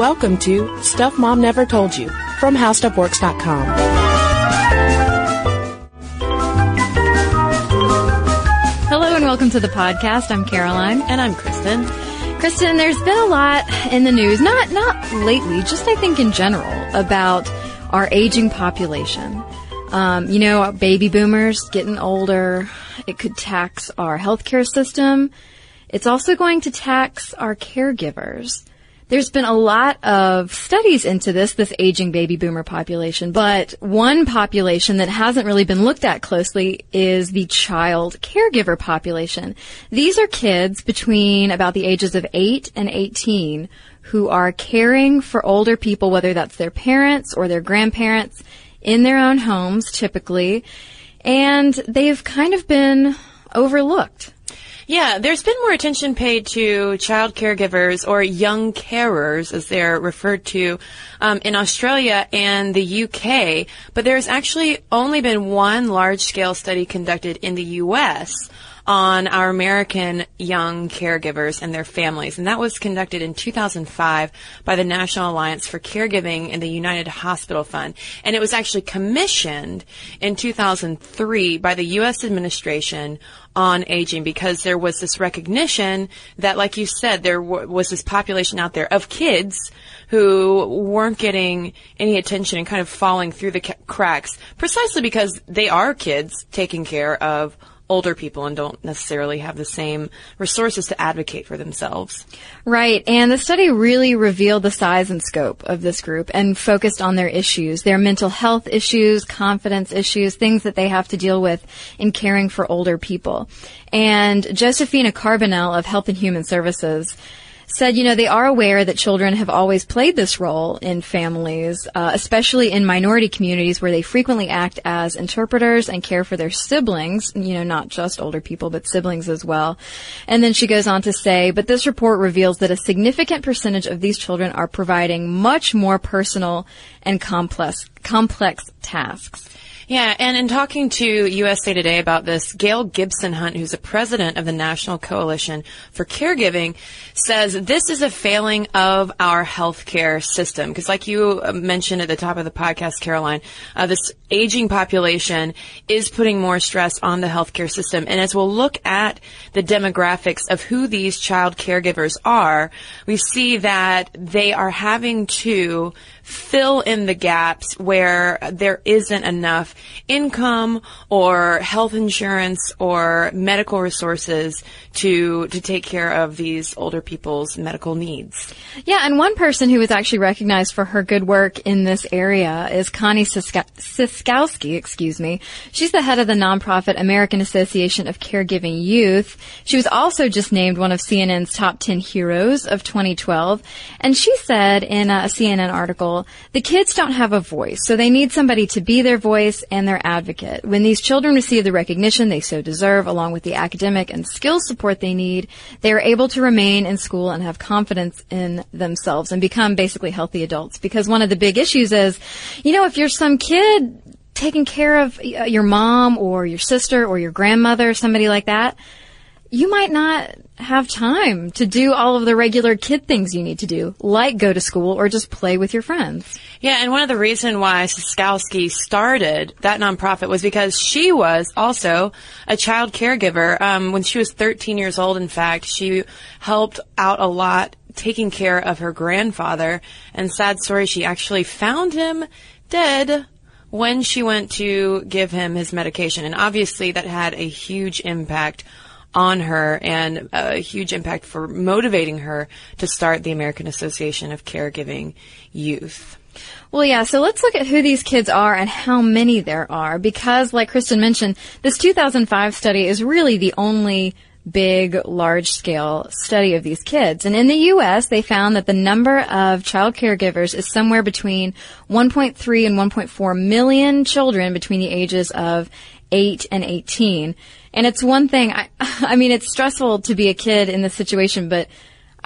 Welcome to Stuff Mom Never Told You from HowStuffWorks.com. Hello and welcome to the podcast. I'm Caroline. And I'm Kristen. Kristen, there's been a lot in the news, not not lately, just I think in general, about our aging population. Um, you know, baby boomers getting older. It could tax our healthcare system. It's also going to tax our caregivers. There's been a lot of studies into this, this aging baby boomer population, but one population that hasn't really been looked at closely is the child caregiver population. These are kids between about the ages of 8 and 18 who are caring for older people, whether that's their parents or their grandparents, in their own homes typically, and they've kind of been overlooked. Yeah, there's been more attention paid to child caregivers or young carers, as they're referred to, um, in Australia and the UK. But there's actually only been one large-scale study conducted in the U.S. on our American young caregivers and their families, and that was conducted in 2005 by the National Alliance for Caregiving and the United Hospital Fund, and it was actually commissioned in 2003 by the U.S. administration on aging because there was this recognition that, like you said, there w- was this population out there of kids who weren't getting any attention and kind of falling through the ca- cracks precisely because they are kids taking care of older people and don't necessarily have the same resources to advocate for themselves. Right. And the study really revealed the size and scope of this group and focused on their issues, their mental health issues, confidence issues, things that they have to deal with in caring for older people. And Josefina Carbonell of Health and Human Services said, you know, they are aware that children have always played this role in families, uh, especially in minority communities where they frequently act as interpreters and care for their siblings, you know, not just older people, but siblings as well. And then she goes on to say, but this report reveals that a significant percentage of these children are providing much more personal and complex, complex tasks. Yeah, and in talking to USA Today about this, Gail Gibson Hunt, who's the president of the National Coalition for Caregiving, says this is a failing of our healthcare system. Because, like you uh, mentioned at the top of the podcast, Caroline, uh, this aging population is putting more stress on the healthcare system. And as we'll look at the demographics of who these child caregivers are, we see that they are having to fill in the gaps where there isn't enough income or health insurance or medical resources to to take care of these older people's medical needs. Yeah, and one person who was actually recognized for her good work in this area is Connie Siskowski, excuse me. She's the head of the nonprofit American Association of Caregiving Youth. She was also just named one of CNN's top 10 heroes of 2012, and she said in a CNN article, the kids don't have a voice, so they need somebody to be their voice and their advocate. When these children receive the recognition they so deserve, along with the academic and skill support they need, they are able to remain in school and have confidence in themselves and become basically healthy adults. Because one of the big issues is, you know, if you're some kid taking care of uh, your mom or your sister or your grandmother, somebody like that, you might not have time to do all of the regular kid things you need to do, like go to school or just play with your friends. Yeah, and one of the reasons why Siskowski started that nonprofit was because she was also a child caregiver. Um, when she was 13 years old, in fact, she helped out a lot taking care of her grandfather. And sad story, she actually found him dead when she went to give him his medication. And obviously that had a huge impact on her and a huge impact for motivating her to start the American Association of Caregiving Youth. Well, yeah, so let's look at who these kids are and how many there are because, like Kristen mentioned, this 2005 study is really the only big, large scale study of these kids. And in the U.S., they found that the number of child caregivers is somewhere between 1.3 and 1.4 million children between the ages of 8 and 18. And it's one thing, I, I mean, it's stressful to be a kid in this situation, but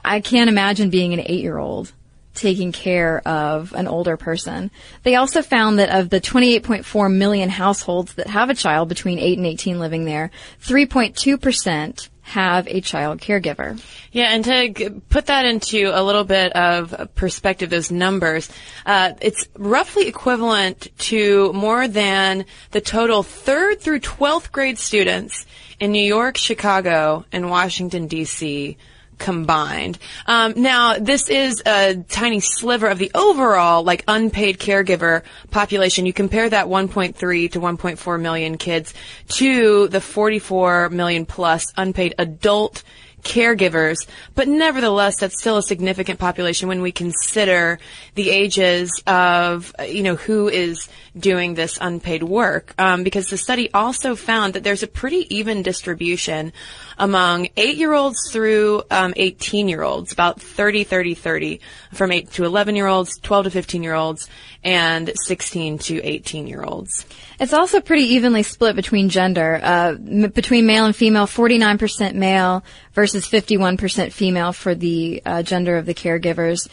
I can't imagine being an eight year old taking care of an older person. They also found that of the 28.4 million households that have a child between 8 and 18 living there, 3.2% have a child caregiver. Yeah, and to put that into a little bit of perspective, those numbers, uh, it's roughly equivalent to more than the total third through 12th grade students in New York, Chicago, and Washington, D.C combined. Um, now, this is a tiny sliver of the overall, like, unpaid caregiver population. You compare that 1.3 to 1.4 million kids to the 44 million plus unpaid adult caregivers, but nevertheless, that's still a significant population when we consider the ages of, you know, who is doing this unpaid work. Um, because the study also found that there's a pretty even distribution among eight-year-olds through um, 18-year-olds, about 30, 30, 30, from 8 to 11-year-olds, 12 to 15-year-olds, and 16 to 18-year-olds. It's also pretty evenly split between gender, uh, m- between male and female, 49% male versus 51% female for the uh, gender of the caregivers.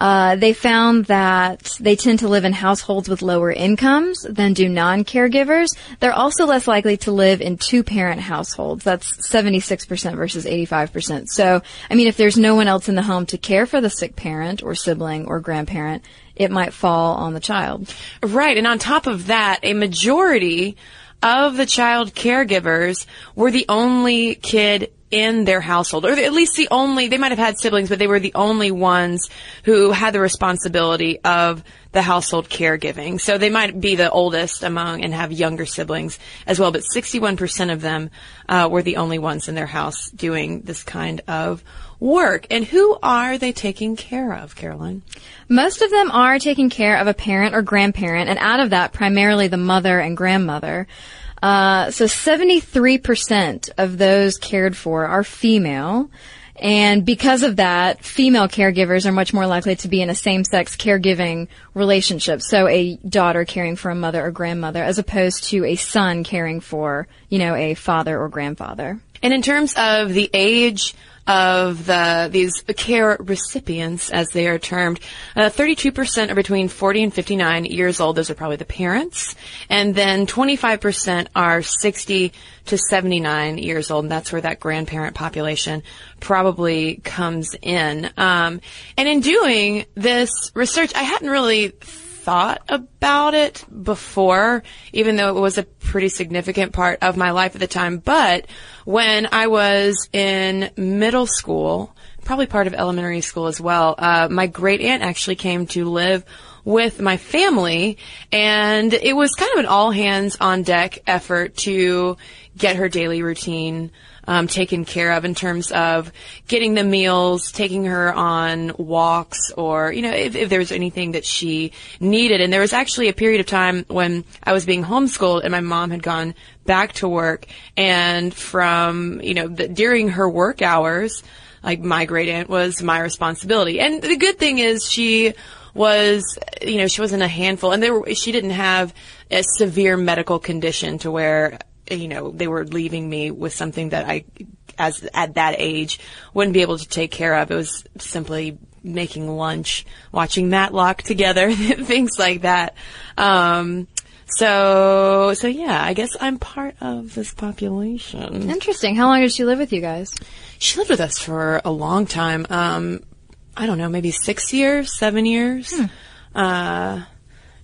Uh, they found that they tend to live in households with lower incomes than do non-caregivers. They're also less likely to live in two-parent households. That's 76% versus 85%. So, I mean, if there's no one else in the home to care for the sick parent or sibling or grandparent, it might fall on the child. Right, and on top of that, a majority of the child caregivers were the only kid in their household, or at least the only, they might have had siblings, but they were the only ones who had the responsibility of the household caregiving. So they might be the oldest among and have younger siblings as well, but 61% of them uh, were the only ones in their house doing this kind of work. And who are they taking care of, Caroline? Most of them are taking care of a parent or grandparent, and out of that, primarily the mother and grandmother. Uh, so 73% of those cared for are female. And because of that, female caregivers are much more likely to be in a same-sex caregiving relationship. So a daughter caring for a mother or grandmother as opposed to a son caring for, you know, a father or grandfather. And in terms of the age of the these care recipients, as they are termed, uh, 32% are between 40 and 59 years old. Those are probably the parents, and then 25% are 60 to 79 years old, and that's where that grandparent population probably comes in. Um, and in doing this research, I hadn't really thought about it before, even though it was a pretty significant part of my life at the time. But when I was in middle school, probably part of elementary school as well, uh, my great aunt actually came to live with my family and it was kind of an all hands on deck effort to get her daily routine um, taken care of in terms of getting the meals, taking her on walks, or you know if, if there was anything that she needed. And there was actually a period of time when I was being homeschooled and my mom had gone back to work, and from you know the, during her work hours, like my great aunt was my responsibility. And the good thing is she was, you know, she wasn't a handful, and there she didn't have a severe medical condition to where you know, they were leaving me with something that I, as at that age, wouldn't be able to take care of. It was simply making lunch, watching Matlock together, things like that. Um, so, so yeah, I guess I'm part of this population. Interesting. How long did she live with you guys? She lived with us for a long time. Um, I don't know, maybe six years, seven years. Hmm. Uh,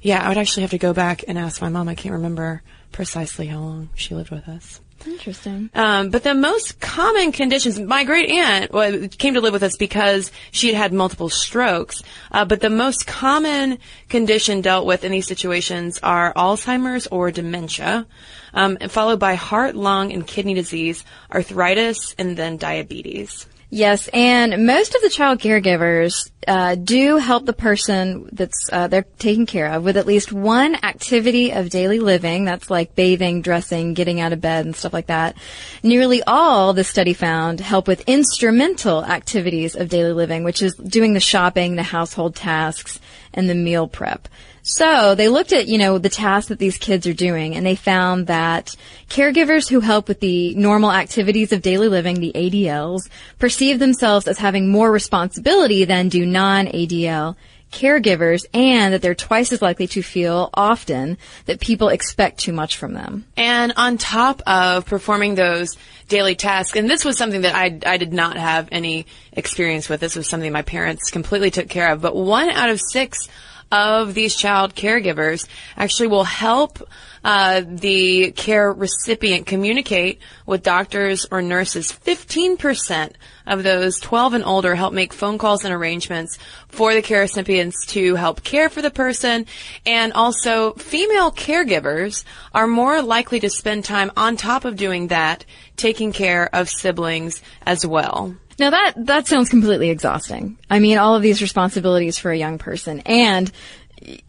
yeah, I would actually have to go back and ask my mom. I can't remember precisely how long she lived with us. Interesting. Um, but the most common conditions, my great aunt well, came to live with us because she had had multiple strokes. Uh, but the most common condition dealt with in these situations are Alzheimer's or dementia, um, followed by heart, lung, and kidney disease, arthritis, and then diabetes. Yes, and most of the child caregivers uh, do help the person that's uh, they're taking care of with at least one activity of daily living. That's like bathing, dressing, getting out of bed, and stuff like that. Nearly all, the study found, help with instrumental activities of daily living, which is doing the shopping, the household tasks, and the meal prep. So they looked at, you know, the tasks that these kids are doing and they found that caregivers who help with the normal activities of daily living, the ADLs, perceive themselves as having more responsibility than do non-ADL caregivers and that they're twice as likely to feel often that people expect too much from them. And on top of performing those daily tasks, and this was something that I, I did not have any experience with. This was something my parents completely took care of. But one out of six of these child caregivers actually will help uh, the care recipient communicate with doctors or nurses. 15% of those 12 and older help make phone calls and arrangements for the care recipients to help care for the person. And also, female caregivers are more likely to spend time on top of doing that, taking care of siblings as well. Now that that sounds completely exhausting. I mean, all of these responsibilities for a young person, and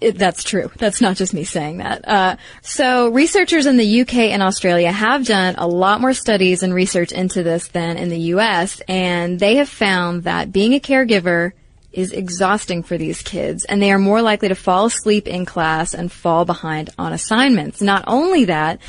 it, that's true. That's not just me saying that. Uh, so researchers in the UK and Australia have done a lot more studies and research into this than in the US, and they have found that being a caregiver is exhausting for these kids, and they are more likely to fall asleep in class and fall behind on assignments. Not only that,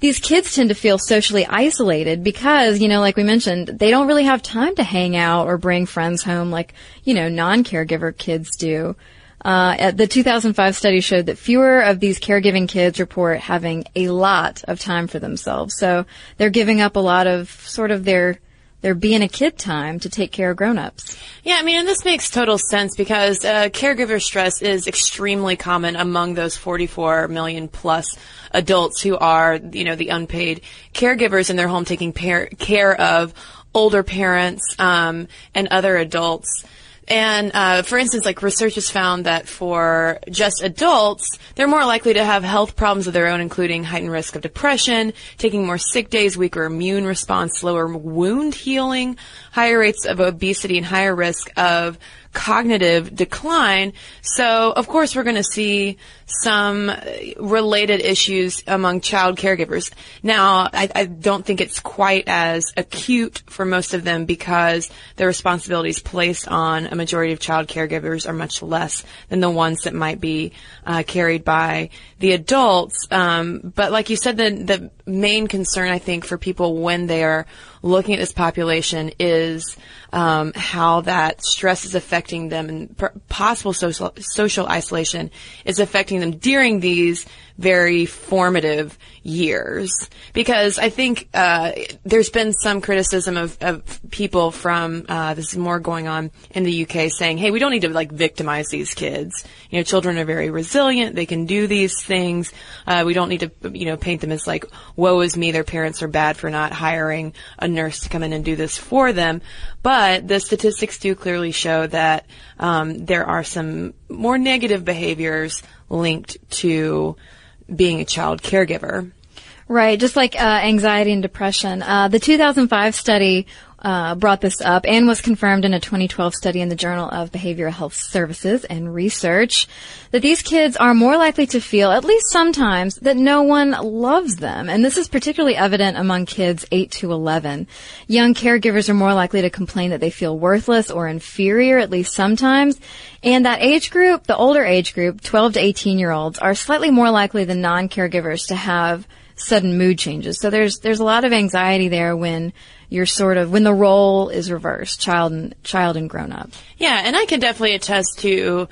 these kids tend to feel socially isolated because, you know, like we mentioned, they don't really have time to hang out or bring friends home like, you know, non-caregiver kids do. Uh, the 2005 study showed that fewer of these caregiving kids report having a lot of time for themselves. So they're giving up a lot of sort of their their being a kid time to take care of grown-ups. Yeah, I mean, and this makes total sense because uh, caregiver stress is extremely common among those 44 million plus adults who are, you know, the unpaid caregivers in their home taking par- care of older parents um, and other adults. And uh, for instance, like research has found that for just adults, they're more likely to have health problems of their own, including heightened risk of depression, taking more sick days, weaker immune response, slower wound healing, higher rates of obesity, and higher risk of cognitive decline. So, of course, we're going to see some related issues among child caregivers. Now, I, I, don't think it's quite as acute for most of them because the responsibilities placed on a majority of child caregivers are much less than the ones that might be uh, carried by the adults. Um, but like you said, the the main concern I think for people when they are looking at this population is um, how that stress is affecting them and possible social social isolation is affecting them during these very formative years. Because I think uh, there's been some criticism of, of people from uh, this is more going on in the UK saying, "Hey, we don't need to like victimize these kids. You know, children are very resilient; they can do these things. Uh, we don't need to, you know, paint them as like, woe is me, their parents are bad for not hiring a nurse to come in and do this for them." But the statistics do clearly show that um, there are some more negative behaviors linked to being a child caregiver. Right, just like uh, anxiety and depression. Uh, the 2005 study uh, brought this up and was confirmed in a 2012 study in the Journal of Behavioral Health Services and Research that these kids are more likely to feel, at least sometimes, that no one loves them. And this is particularly evident among kids 8 to 11. Young caregivers are more likely to complain that they feel worthless or inferior, at least sometimes. And that age group, the older age group, 12 to 18 year olds, are slightly more likely than non-caregivers to have sudden mood changes. So there's there's a lot of anxiety there when you're sort of when the role is reversed, child and child and grown up. Yeah, and I can definitely attest to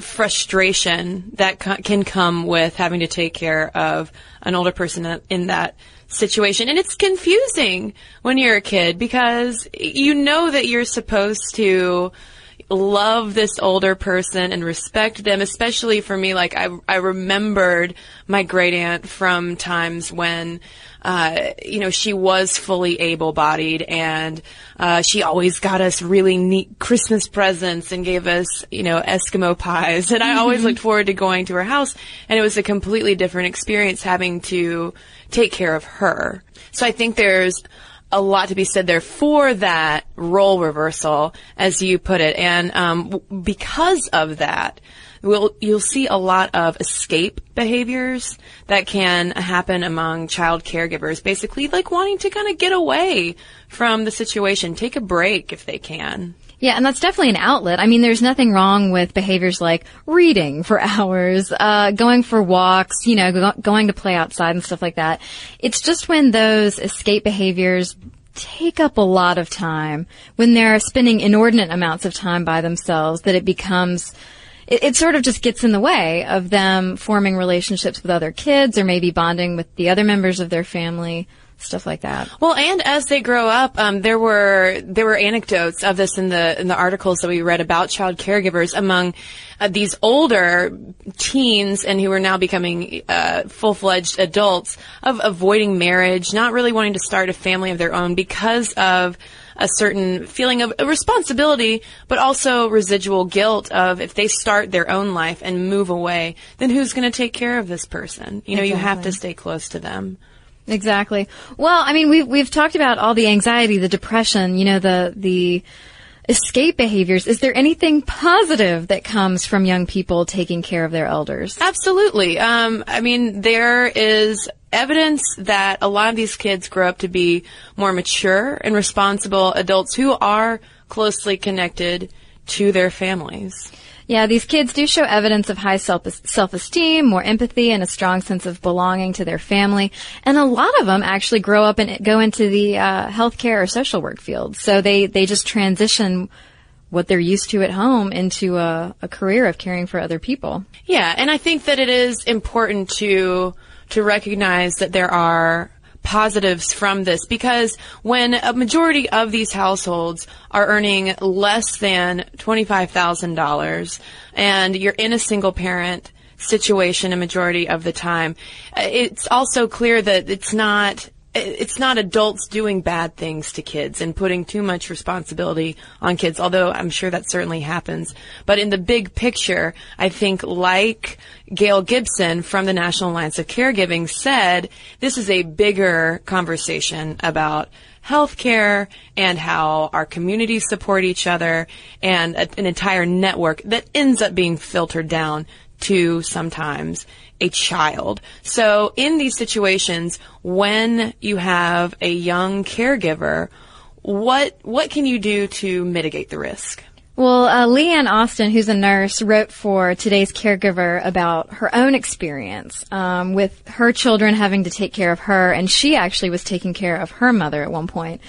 frustration that can come with having to take care of an older person in that situation. And it's confusing when you're a kid because you know that you're supposed to love this older person and respect them, especially for me. Like I, I remembered my great aunt from times when, uh, you know, she was fully able-bodied and, uh, she always got us really neat Christmas presents and gave us, you know, Eskimo pies. And I always mm-hmm. looked forward to going to her house and it was a completely different experience having to take care of her. So I think there's, a lot to be said there for that role reversal, as you put it. And um, because of that, we'll, you'll see a lot of escape behaviors that can happen among child caregivers, basically like wanting to kind of get away from the situation, take a break if they can. Yeah, and that's definitely an outlet. I mean, there's nothing wrong with behaviors like reading for hours, uh, going for walks, you know, go- going to play outside and stuff like that. It's just when those escape behaviors take up a lot of time, when they're spending inordinate amounts of time by themselves, that it becomes it, it sort of just gets in the way of them forming relationships with other kids or maybe bonding with the other members of their family stuff like that. Well, and as they grow up, um, there were there were anecdotes of this in the in the articles that we read about child caregivers among uh, these older teens and who are now becoming uh, full fledged adults of avoiding marriage, not really wanting to start a family of their own because of a certain feeling of responsibility, but also residual guilt of if they start their own life and move away, then who's going to take care of this person? You know, exactly. you have to stay close to them. Exactly. Well, I mean, we've we've talked about all the anxiety, the depression, you know, the the escape behaviors. Is there anything positive that comes from young people taking care of their elders? Absolutely. Um, I mean, there is evidence that a lot of these kids grow up to be more mature and responsible adults who are closely connected to their families. Yeah, these kids do show evidence of high self self-esteem, more empathy, and a strong sense of belonging to their family. And a lot of them actually grow up and go into the uh, healthcare or social work field. So they they just transition what they're used to at home into a, a career of caring for other people. Yeah, and I think that it is important to to recognize that there are positives from this because when a majority of these households are earning less than $25,000 and you're in a single parent situation a majority of the time, it's also clear that it's not it's not adults doing bad things to kids and putting too much responsibility on kids, although I'm sure that certainly happens. But in the big picture, I think like Gail Gibson from the National Alliance of Caregiving said, this is a bigger conversation about healthcare and how our communities support each other and a, an entire network that ends up being filtered down to sometimes a child. So in these situations, when you have a young caregiver, what what can you do to mitigate the risk? Well, uh, Leanne Austin, who's a nurse, wrote for today's caregiver about her own experience um, with her children having to take care of her, and she actually was taking care of her mother at one point.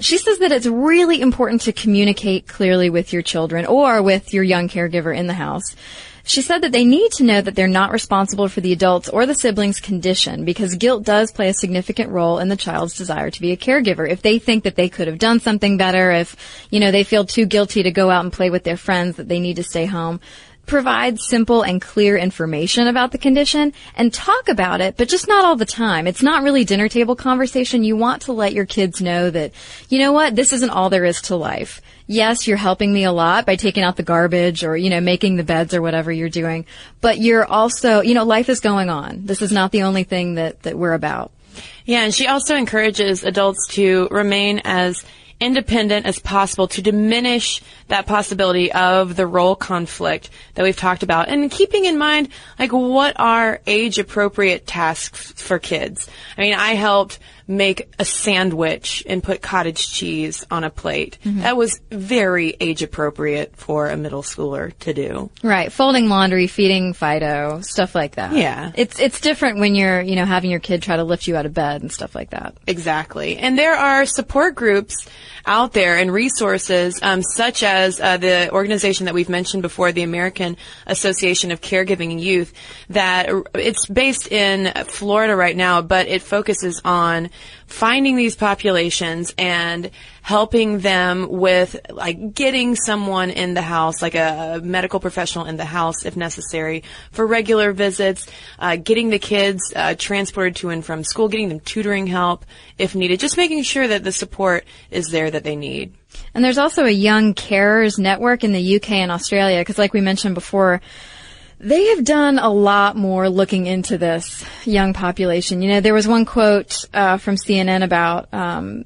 She says that it's really important to communicate clearly with your children or with your young caregiver in the house. She said that they need to know that they're not responsible for the adult's or the sibling's condition because guilt does play a significant role in the child's desire to be a caregiver. If they think that they could have done something better, if, you know, they feel too guilty to go out and play with their friends, that they need to stay home, provide simple and clear information about the condition and talk about it, but just not all the time. It's not really dinner table conversation. You want to let your kids know that, you know what, this isn't all there is to life yes, you're helping me a lot by taking out the garbage or, you know, making the beds or whatever you're doing. But you're also, you know, life is going on. This is not the only thing that, that we're about. Yeah, and she also encourages adults to remain as independent as possible to diminish that possibility of the role conflict that we've talked about and keeping in mind like what are age appropriate tasks for kids. I mean, I helped make a sandwich and put cottage cheese on a plate. Mm-hmm. That was very age appropriate for a middle schooler to do. Right. Folding laundry, feeding Fido, stuff like that. Yeah. It's, it's different when you're, you know, having your kid try to lift you out of bed and stuff like that. Exactly. And there are support groups out there and resources, um, such as uh, the organization that we've mentioned before, the American Association of Caregiving Youth, that it's based in Florida right now, but it focuses on finding these populations and helping them with like getting someone in the house, like a medical professional in the house if necessary for regular visits, uh, getting the kids uh, transported to and from school, getting them tutoring help if needed, just making sure that the support is there that they need. And there's also a young carers network in the UK and Australia because like we mentioned before, they have done a lot more looking into this young population. You know, there was one quote uh, from CNN about, um,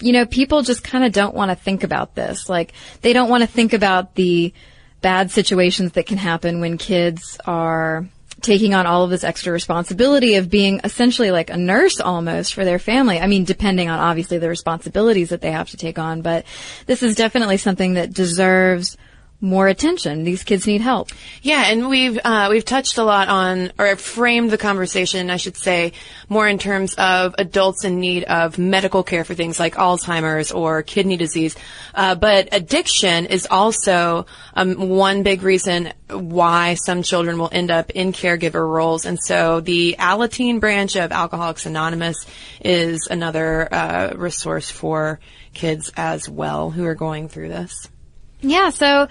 you know, people just kind of don't want to think about this. Like, they don't want to think about the bad situations that can happen when kids are taking on all of this extra responsibility of being essentially like a nurse almost for their family. I mean, depending on obviously the responsibilities that they have to take on, but this is definitely something that deserves more attention. These kids need help. Yeah, and we've uh, we've touched a lot on, or framed the conversation, I should say, more in terms of adults in need of medical care for things like Alzheimer's or kidney disease. Uh, but addiction is also um, one big reason why some children will end up in caregiver roles, and so the Alateen branch of Alcoholics Anonymous is another uh, resource for kids as well who are going through this. Yeah, so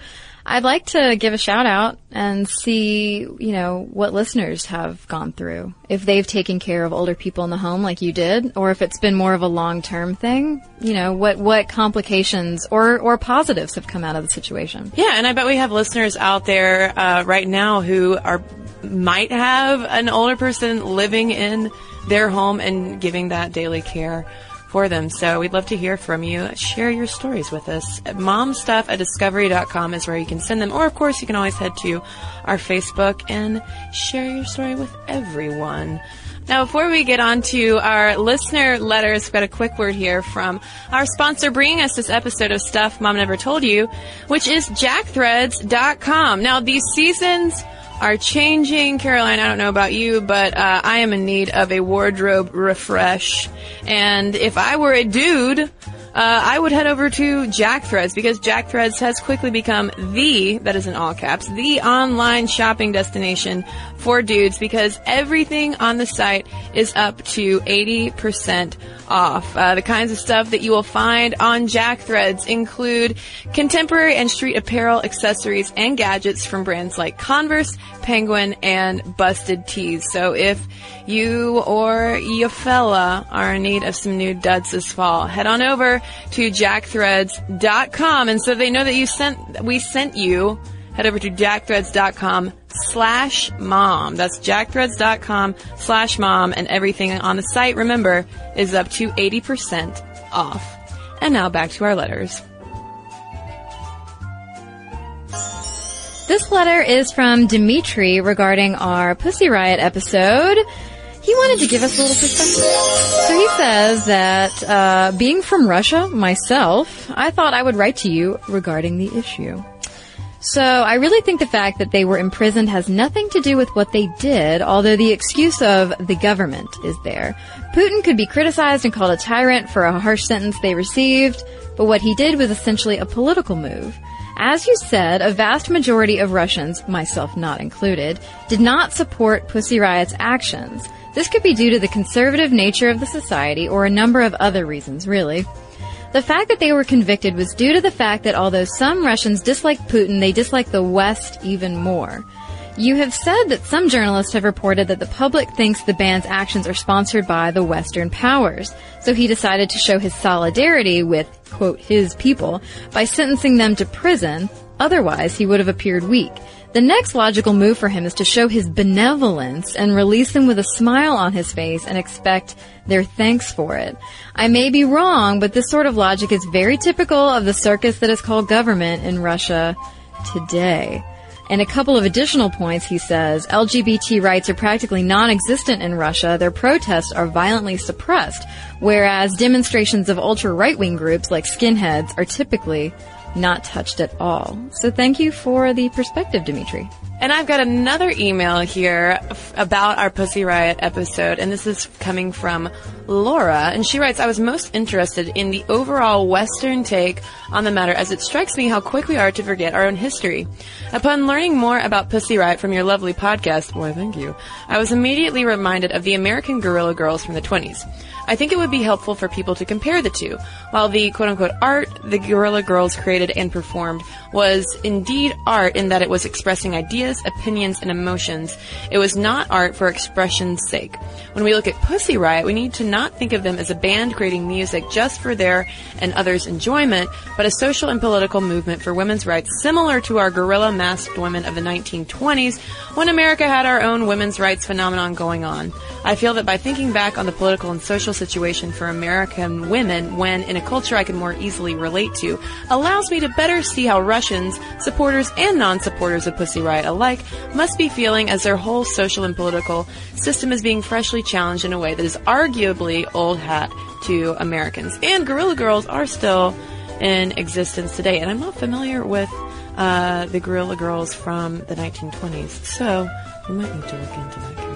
I'd like to give a shout out and see, you know, what listeners have gone through. If they've taken care of older people in the home like you did, or if it's been more of a long-term thing, you know, what, what complications or, or positives have come out of the situation. Yeah, and I bet we have listeners out there, uh, right now who are, might have an older person living in their home and giving that daily care for them. So we'd love to hear from you. Share your stories with us. Momstuff at discovery.com is where you can send them. Or, of course, you can always head to our Facebook and share your story with everyone. Now, before we get on to our listener letters, we've got a quick word here from our sponsor bringing us this episode of Stuff Mom Never Told You, which is jackthreads.com. Now, these seasons are changing. Caroline, I don't know about you, but uh, I am in need of a wardrobe refresh. And if I were a dude, uh, I would head over to Jack Threads because Jack Threads has quickly become the, that is in all caps, the online shopping destination for dudes because everything on the site is up to 80% off. Uh, the kinds of stuff that you will find on Jack Threads include contemporary and street apparel, accessories, and gadgets from brands like Converse, Penguin, and Busted Tees. So if you or your fella are in need of some new duds this fall, head on over to jackthreads.com and so they know that you sent, we sent you, head over to jackthreads.com slash mom. That's jackthreads.com slash mom and everything on the site, remember, is up to 80% off. And now back to our letters. This letter is from Dimitri regarding our Pussy Riot episode. He wanted to give us a little perspective. So he says that, uh, being from Russia myself, I thought I would write to you regarding the issue. So I really think the fact that they were imprisoned has nothing to do with what they did, although the excuse of the government is there. Putin could be criticized and called a tyrant for a harsh sentence they received, but what he did was essentially a political move. As you said, a vast majority of Russians, myself not included, did not support Pussy Riot's actions. This could be due to the conservative nature of the society or a number of other reasons, really. The fact that they were convicted was due to the fact that although some Russians dislike Putin, they dislike the West even more. You have said that some journalists have reported that the public thinks the band's actions are sponsored by the Western powers, so he decided to show his solidarity with, quote, his people by sentencing them to prison, otherwise he would have appeared weak. The next logical move for him is to show his benevolence and release them with a smile on his face and expect their thanks for it. I may be wrong, but this sort of logic is very typical of the circus that is called government in Russia today. And a couple of additional points, he says, LGBT rights are practically non-existent in Russia. Their protests are violently suppressed, whereas demonstrations of ultra-right-wing groups like skinheads are typically not touched at all. So thank you for the perspective, Dimitri. And I've got another email here f- about our Pussy Riot episode, and this is coming from Laura, and she writes, I was most interested in the overall Western take on the matter as it strikes me how quick we are to forget our own history. Upon learning more about Pussy Riot from your lovely podcast, why thank you, I was immediately reminded of the American Guerrilla Girls from the 20s. I think it would be helpful for people to compare the two. While the quote unquote art the Guerrilla Girls created and performed was indeed art in that it was expressing ideas, opinions, and emotions, it was not art for expression's sake. When we look at Pussy Riot, we need to not think of them as a band creating music just for their and others' enjoyment, but a social and political movement for women's rights similar to our guerrilla masked women of the 1920s when America had our own women's rights phenomenon going on. I feel that by thinking back on the political and social situation for American women when in a culture I can more easily relate to allows me to better see how Russians, supporters and non-supporters of Pussy Riot alike, must be feeling as their whole social and political system is being freshly challenged in a way that is arguably old hat to Americans. And Guerrilla Girls are still in existence today, and I'm not familiar with uh, the Guerrilla Girls from the 1920s. So we might need to look into that.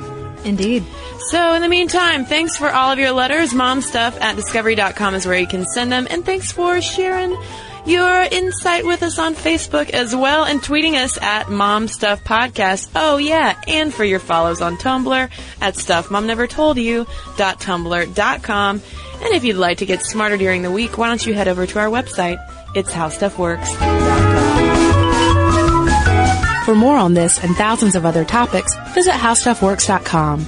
Indeed. So in the meantime, thanks for all of your letters. Momstuff at discovery.com is where you can send them. And thanks for sharing your insight with us on Facebook as well and tweeting us at Mom Stuff Podcast. Oh yeah, and for your follows on Tumblr at stuffmomnevertoldyou.tumblr.com. And if you'd like to get smarter during the week, why don't you head over to our website? It's howstuffworks.com. For more on this and thousands of other topics, visit howstuffworks.com.